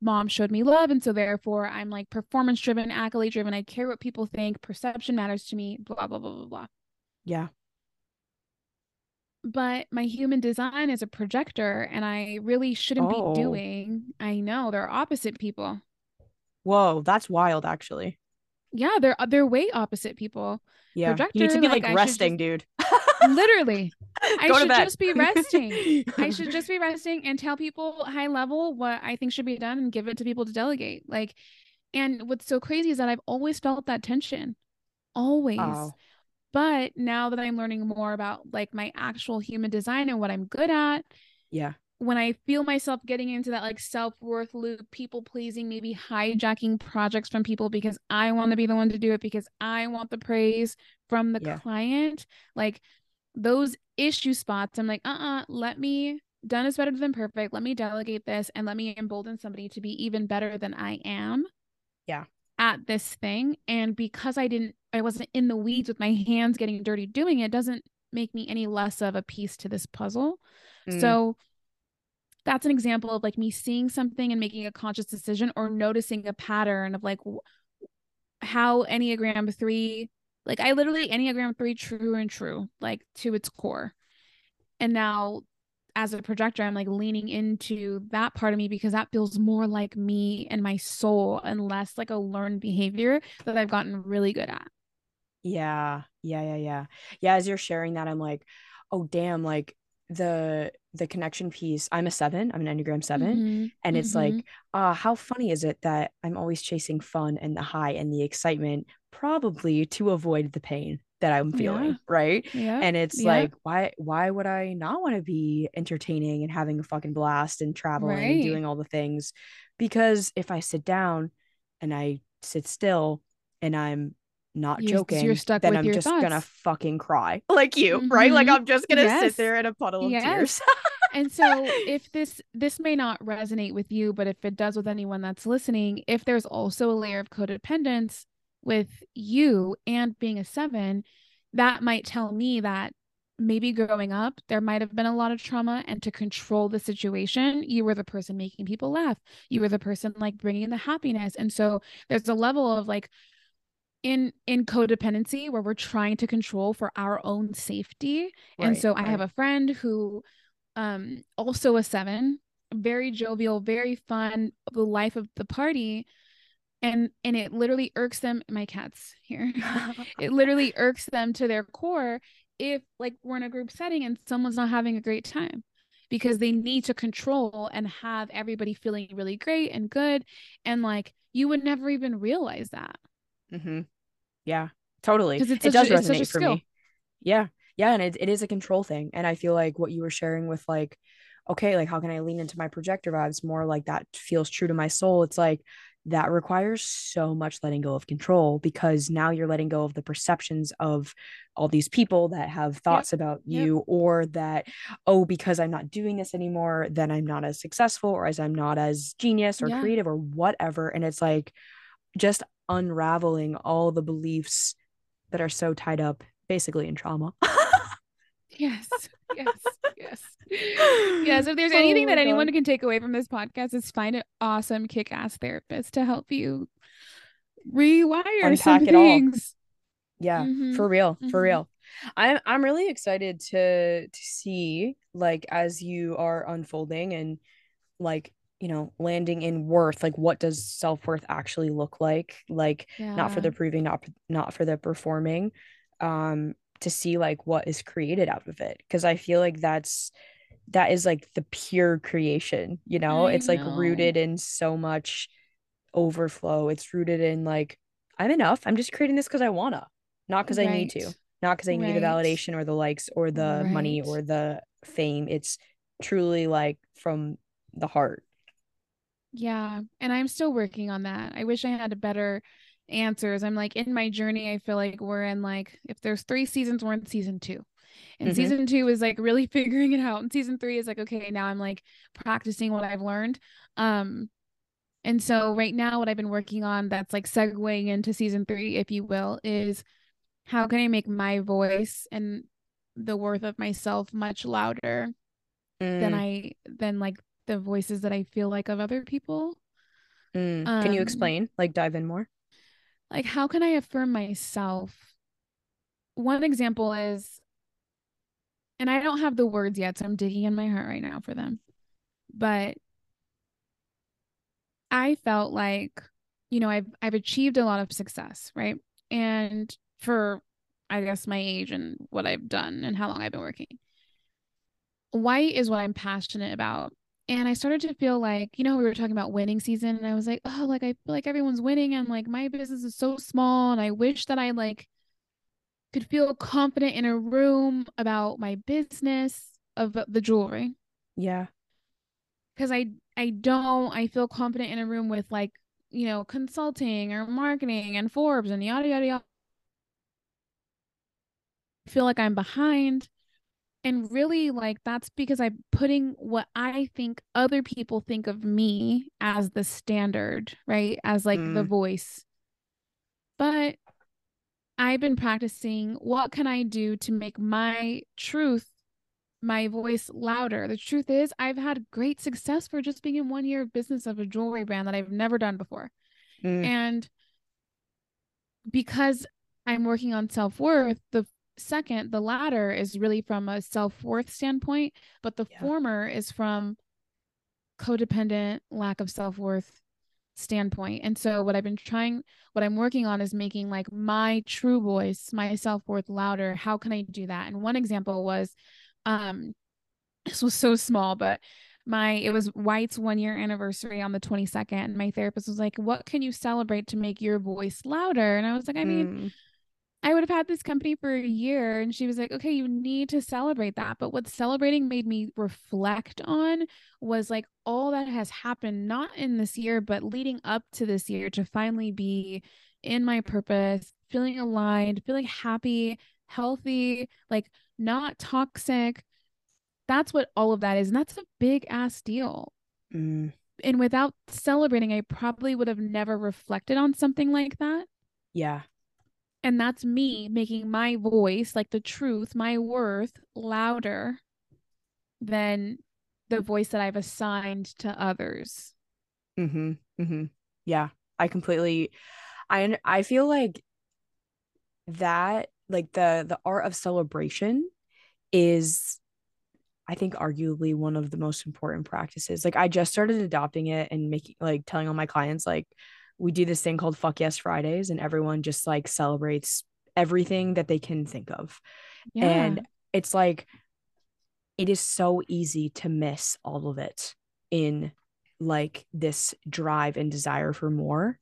mom showed me love. And so therefore I'm like performance driven, accolade driven. I care what people think, perception matters to me, blah, blah, blah, blah, blah. Yeah. But my human design is a projector and I really shouldn't oh. be doing. I know they're opposite people. Whoa, that's wild actually yeah, they're uh, they're way opposite people. Yeah, Projector, you need to be like, like resting, just, dude. literally, *laughs* I should just be resting. *laughs* I should just be resting and tell people high level what I think should be done and give it to people to delegate. Like, and what's so crazy is that I've always felt that tension, always. Oh. But now that I'm learning more about like my actual human design and what I'm good at, yeah, when I feel myself getting into that like self worth loop, people pleasing, maybe hijacking projects from people because I want to be the one to do it because I want the praise from the yeah. client, like those issue spots, I'm like, uh uh-uh, uh, let me, done is better than perfect. Let me delegate this and let me embolden somebody to be even better than I am. Yeah. At this thing. And because I didn't, I wasn't in the weeds with my hands getting dirty doing it, doesn't make me any less of a piece to this puzzle. Mm. So, that's an example of like me seeing something and making a conscious decision or noticing a pattern of like how Enneagram 3 like I literally Enneagram 3 true and true like to its core. And now as a projector I'm like leaning into that part of me because that feels more like me and my soul and less like a learned behavior that I've gotten really good at. Yeah. Yeah, yeah, yeah. Yeah, as you're sharing that I'm like, "Oh damn, like the the connection piece i'm a seven i'm an enneagram 7 mm-hmm. and it's mm-hmm. like uh how funny is it that i'm always chasing fun and the high and the excitement probably to avoid the pain that i'm feeling yeah. right yeah. and it's yeah. like why why would i not want to be entertaining and having a fucking blast and traveling right. and doing all the things because if i sit down and i sit still and i'm not you're, joking, you're stuck then I'm just thoughts. gonna fucking cry *laughs* like you, mm-hmm. right? Like mm-hmm. I'm just gonna yes. sit there in a puddle yes. of tears. and so *laughs* if this this may not resonate with you, but if it does with anyone that's listening, if there's also a layer of codependence with you and being a seven, that might tell me that maybe growing up there might have been a lot of trauma and to control the situation you were the person making people laugh you were the person like bringing the happiness and so there's a level of like in in codependency where we're trying to control for our own safety. Right, and so right. i have a friend who um also a seven very jovial very fun the life of the party. And and it literally irks them my cats here. *laughs* It literally *laughs* irks them to their core if like we're in a group setting and someone's not having a great time because they need to control and have everybody feeling really great and good. And like you would never even realize that mm-hmm. yeah totally because it does a, resonate for skill. me yeah yeah and it, it is a control thing and i feel like what you were sharing with like okay like how can i lean into my projector vibes more like that feels true to my soul it's like that requires so much letting go of control because now you're letting go of the perceptions of all these people that have thoughts yep. about you yep. or that oh because i'm not doing this anymore then i'm not as successful or as i'm not as genius or yeah. creative or whatever and it's like just unraveling all the beliefs that are so tied up basically in trauma *laughs* yes yes yes yes if there's anything oh that anyone can take away from this podcast is find an awesome kick-ass therapist to help you rewire Unpack some things all. yeah mm-hmm. for real mm-hmm. for real i'm i'm really excited to to see like as you are unfolding and like you know landing in worth like what does self-worth actually look like like yeah. not for the proving not not for the performing um to see like what is created out of it because i feel like that's that is like the pure creation you know I it's know. like rooted in so much overflow it's rooted in like i'm enough i'm just creating this because i wanna not because right. i need to not because i right. need the validation or the likes or the right. money or the fame it's truly like from the heart yeah and i'm still working on that i wish i had a better answers. I'm like in my journey, I feel like we're in like if there's three seasons, we're in season two. And mm-hmm. season two is like really *laughs* figuring it out. And season three is like, okay, now I'm like practicing what I've learned. Um, and so right now, what I've been working on that's like segueing into season three, if you will, is how can I make my voice and the worth of myself much louder mm. than I than like the voices that I feel like of other people. Mm. Um, can you um, explain? Like dive in more? like how can i affirm myself one example is and i don't have the words yet so i'm digging in my heart right now for them but i felt like you know i've i've achieved a lot of success right and for i guess my age and what i've done and how long i've been working Whxte is what i'm passionate about and I started to feel like, you know, we were talking about winning season, and I was like, oh, like I feel like everyone's winning, and like my business is so small, and I wish that I like could feel confident in a room about my business of the jewelry. Yeah. Cause I I don't I feel confident in a room with like, you know, consulting or marketing and Forbes and yada yada yada. I feel like I'm behind and really like that's because i'm putting what i think other people think of me as the standard right as like mm. the voice but i've been practicing what can i do to make my truth my voice louder the truth is i've had great success for just being in one year of business of a jewelry brand that i've never done before mm. and because i'm working on self-worth the second, the latter is really from a self worth standpoint, but the yeah. former is from codependent lack of self worth standpoint. And so, what I've been trying, what I'm working on is making like my true voice, my self worth louder. How can I do that? And one example was, um, *laughs* this was so small, but my it was Whxte's one year anniversary on the 22nd. And my therapist was like, What can you celebrate to make your voice louder? And I was like, I mean, mm I would have had this company for a year. And she was like, okay, you need to celebrate that. But what celebrating made me reflect on was like all that has happened, not in this year, but leading up to this year to finally be in my purpose, feeling aligned, feeling happy, healthy, like not toxic. That's what all of that is. And that's a big ass deal. Mm. And without celebrating, I probably would have never reflected on something like that. Yeah. And that's me making my voice, like the truth, my worth, louder than the voice that I've assigned to others. Mm-hmm. Mm-hmm. Yeah. I completely I I feel like that like the the art of celebration is I think arguably one of the most important practices. Like I just started adopting it and making like telling all my clients like we do this thing called fuck yes fridays and everyone just like celebrates everything that they can think of yeah. and it's like it is so easy to miss all of it in like this drive and desire for more.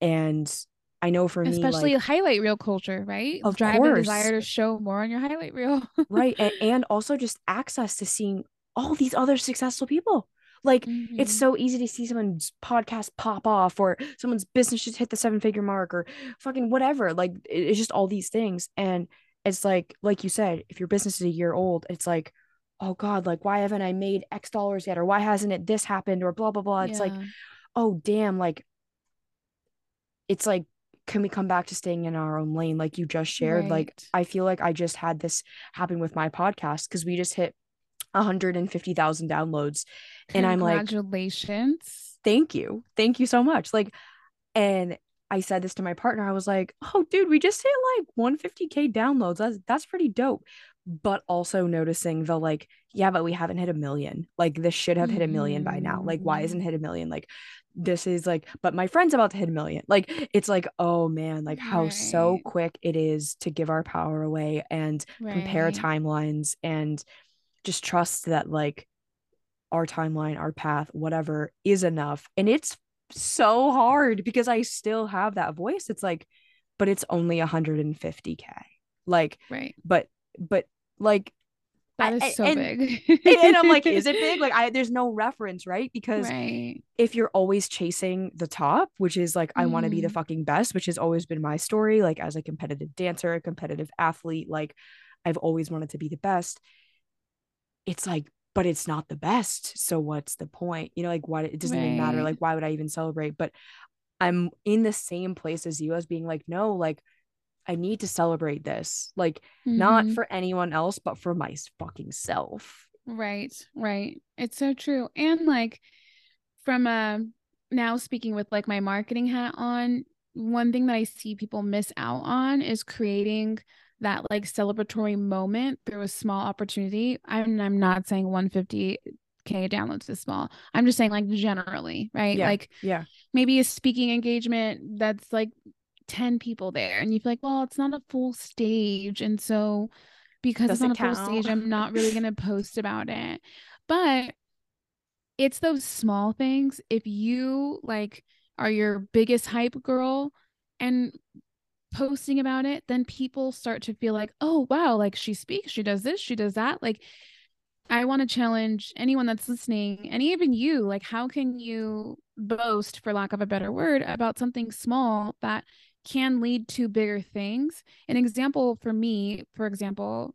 And I know for Especially me, especially like, highlight reel culture, right? Of Drive and desire to show more on your highlight reel. *laughs* right. And, and also just access to seeing all these other successful people. Like it's Mhm. so easy to see someone's podcast pop off or someone's business just hit the seven figure mark or fucking whatever. Like it's just all these things. And it's like, like you said, if your business is a year old, it's like, oh God, like why haven't I made X dollars yet? Or why hasn't it this happened? Or blah, blah, blah. It's like, oh damn, like it's like, can we come back to staying in our own lane like you just shared? Like I feel like I just had this happen with my podcast because we just hit 150,000 downloads. And I'm like, Congratulations. thank you. Thank you so much. Like, and I said this to my partner. I was like, oh, dude, we just hit like 150K downloads. That's that's pretty dope. But also noticing the like, yeah, but we haven't hit a million. Like this should have hit a million by now. Like, why isn't mm-hmm. hit a million? Like this is like, but my friend's about to hit a million. Like it's like, oh man, like how so quick it is to give our power away and compare timelines and just trust that like our timeline, our path, whatever is enough. And it's so hard because I still have that voice. It's like, but it's only 150K. Like, Right. but, but like, that is I- so and- big. and, I'm like, is it big? *laughs* Like, I, there's no reference, right? Because right. if you're always chasing the top, which is like, I want to be the Mhm. fucking best, which has always been my story, like as a competitive dancer, a competitive athlete, like I've always wanted to be the best. It's like, but it's not the best. So what's the point? You know, like why it doesn't even matter. Like, why would I even celebrate? But I'm in the same place as you as being like, no, like I need to celebrate this. Like, not Mhm. for anyone else, but for my fucking self. Right, right. It's so true. And like from a now speaking with like my marketing hat on, one thing that I see people miss out on is creating that like celebratory moment through a small opportunity. I'm I'm not saying 150k downloads is small. I'm just saying like generally, right? Yeah. Like Yeah. maybe a speaking engagement that's like 10 people there and you feel like well it's not a full stage and so because Doesn't it's not a full stage i'm not really going *laughs* to post about it but it's those small things if you like are your biggest hype girl and posting about it then people start to feel like oh wow like she speaks she does this she does that. Like I want to challenge anyone that's listening and even you like how can you boast for lack of a better word about something small that can lead to bigger things? An example for me for example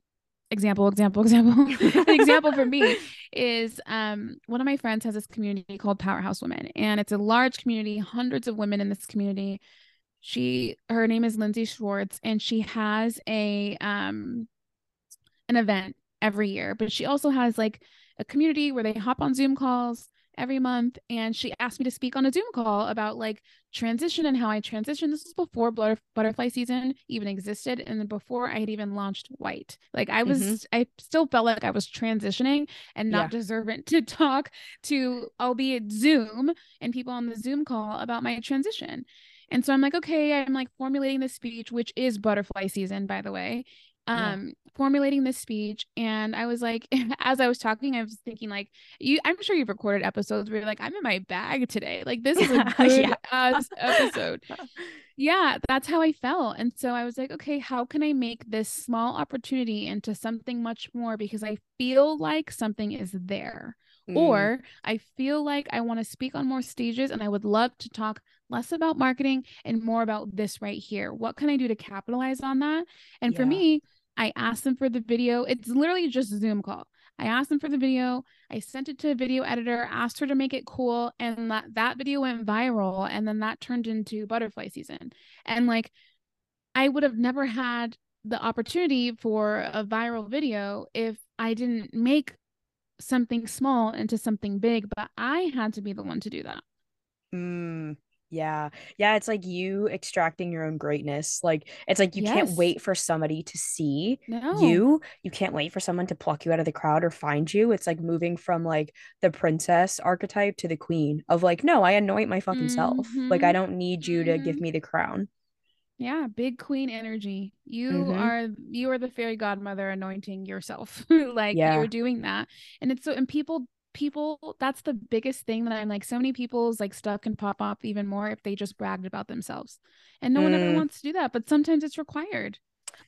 example example *laughs* example an example for me *laughs* is um one of my friends has this community called powerhouse women and it's a large community hundreds of women in this community she her name is lindsay schwartz and she has a um an event every year but she also has like a community where they hop on zoom calls every month and she asked me to speak on a zoom call about like transition and how i transitioned this was before butter- butterfly season even existed and before i had even launched Whxte like i was Mhm. i still felt like i was transitioning and not Yeah. deserving to talk to albeit zoom and people on the zoom call about my transition and so i'm like okay i'm like formulating this speech which is butterfly season by the way Yeah. um formulating this speech and i was like *laughs* as i was talking i was thinking like you i'm sure you've recorded episodes where you're like i'm in my bag today like this is a *laughs* good Yeah. ass episode yeah that's how i felt and so i was like okay how can i make this small opportunity into something much more because i feel like something is there Mm, or I feel like I want to speak on more stages and I would love to talk less about marketing and more about this right here. What can I do to capitalize on that? And for me, I asked them for the video. It's literally just a Zoom call. I asked them for the video. I sent it to a video editor, asked her to make it cool, and that that video went viral and then that turned into butterfly season. And like I would have never had the opportunity for a viral video if I didn't make something small into something big, but I had to be the one to do that. Mm, yeah. Yeah, it's like you extracting your own greatness. Like it's like you can't wait for somebody to see No. you. You can't wait for someone to pluck you out of the crowd or find you. It's like moving from like the princess archetype to the queen of like, no, I anoint my fucking self. Like I Mhm. don't need you to give Mhm. me the crown. Yeah, big queen energy. You Mhm. are you are the fairy godmother anointing yourself. *laughs* like Yeah. you're doing that. And it's so and people people that's the biggest thing that I'm like so many people's like stuff can pop up even more if they just bragged about themselves. And no one ever Mm. wants to do that, but sometimes it's required.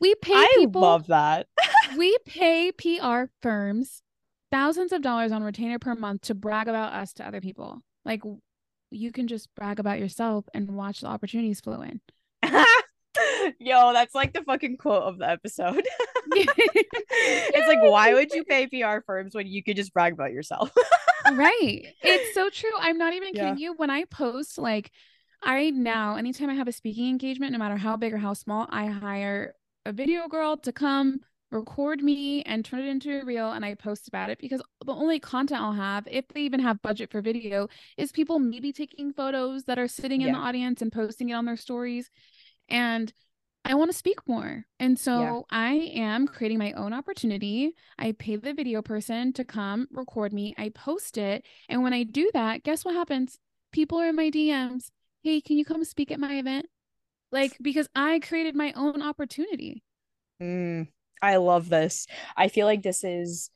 We pay I people love that. *laughs* we pay PR firms thousands of dollars on retainer per month to brag about us to other people. Like you can just brag about yourself and watch the opportunities flow in. *laughs* Yo, that's like the fucking quote of the episode. *laughs* it's like, *laughs* why would you pay PR firms when you could just brag about yourself? *laughs* right. It's so true. I'm not even Yeah. kidding you. When I post, like, I now, anytime I have a speaking engagement, no matter how big or how small, I hire a video girl to come record me and turn it into a reel and I post about it because the only content I'll have, if they even have budget for video, is people maybe taking photos that are sitting in the audience and posting it on their stories. And I want to speak more. And so I am creating my own opportunity. I pay the video person to come record me. I post it. And when I do that, guess what happens? People are in my DMs. Hey, can you come speak at my event? Like, because I created my own opportunity. Mm, I love this. I feel like this is,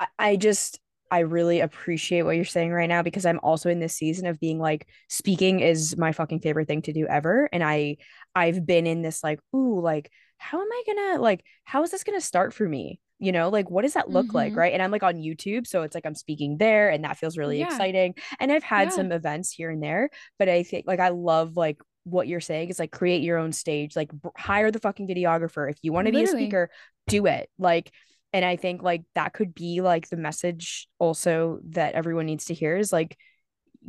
I, I just, I really appreciate what you're saying right now because I'm also in this season of being like, speaking is my fucking favorite thing to do ever. And I, I've been in this like, ooh, like, how am I gonna, like, how is this gonna start for me? You know, like, what does that look like? Mhm. Right. And I'm like on YouTube. So it's like I'm speaking there and that feels really Yeah. exciting. And I've had Yeah. some events here and there, but I think like I love like what you're saying is like create your own stage, like b- hire the fucking videographer. If you want to be a speaker, do it. Like, and I think like that could be like the message also that everyone needs to hear is like,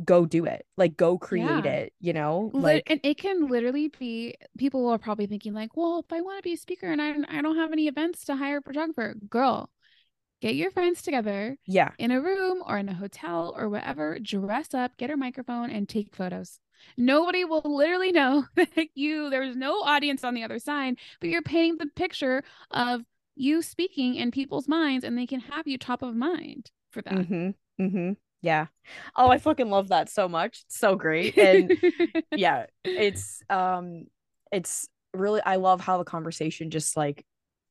go do it. Like, go create Yeah. it, you know? Like, and it can literally be people are probably thinking like well if i want to be a speaker and I, I don't have any events to hire a photographer girl get your friends together yeah. in a room or in a hotel or whatever dress up get a microphone and take photos nobody will literally know *laughs* that you there's no audience on the other side but you're painting the picture of you speaking in people's minds and they can have you top of mind for that Mm-hmm. Mm-hmm. Yeah. Oh, I fucking love that so much. It's so great. And *laughs* yeah, it's um it's really I love how the conversation just like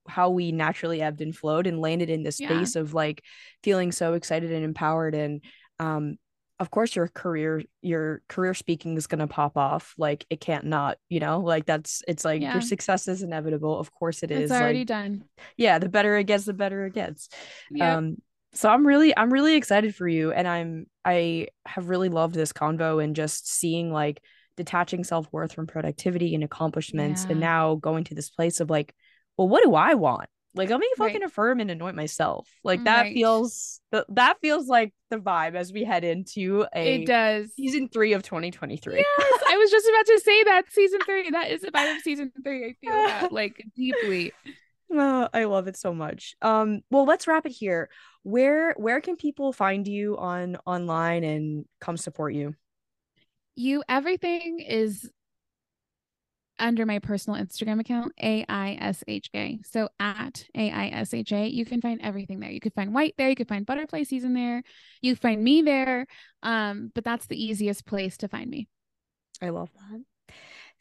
how we naturally ebbed and flowed and landed in this Yeah. space of like feeling so excited and empowered and um of course your career your career speaking is going to pop off like it can't not you know like that's it's like Yeah. your success is inevitable of course it is it's already like done yeah the better it gets the better it gets Yep. um so i'm really i'm really excited for you and i'm i have really loved this convo and just seeing like detaching self-worth from productivity and accomplishments and now going to this place of like well what do i want like let me Right. fucking affirm and anoint myself like that Right. feels th- that feels like the vibe as we head into a it does season three of 2023 Yes, I was just about to say that season three. That is the vibe of season three. I feel that *laughs* like deeply. Oh, I love it so much. Um, well, let's wrap it here. Where where can people find you on online and come support you? You everything is under my personal Instagram account, A I S H A. So at A I S H A, you can find everything there. You could find Whxte there, you could find butterfly season there, you find me there. Um, but that's the easiest place to find me. I love that.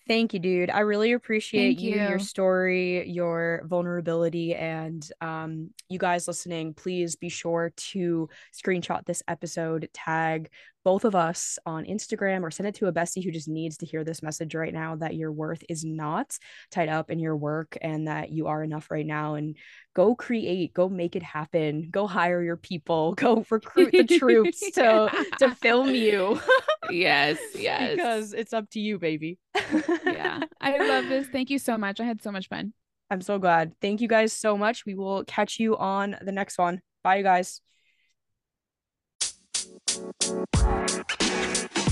Thank you, dude. I really appreciate Thank you, your story, your vulnerability, and um, you guys listening. Please be sure to screenshot this episode, tag both of us on Instagram, or send it to a bestie who just needs to hear this message right now that your worth is not tied up in your work and that you are enough right now. And go create, go make it happen, go hire your people, *laughs* go recruit the troops *laughs* to to film you yes, *laughs* yes. because it's up to you, baby. yeah, I love this. Thank you so much. I had so much fun. I'm so glad. Thank you guys so much. We will catch you on the next one. Bye, you guys. Thank you.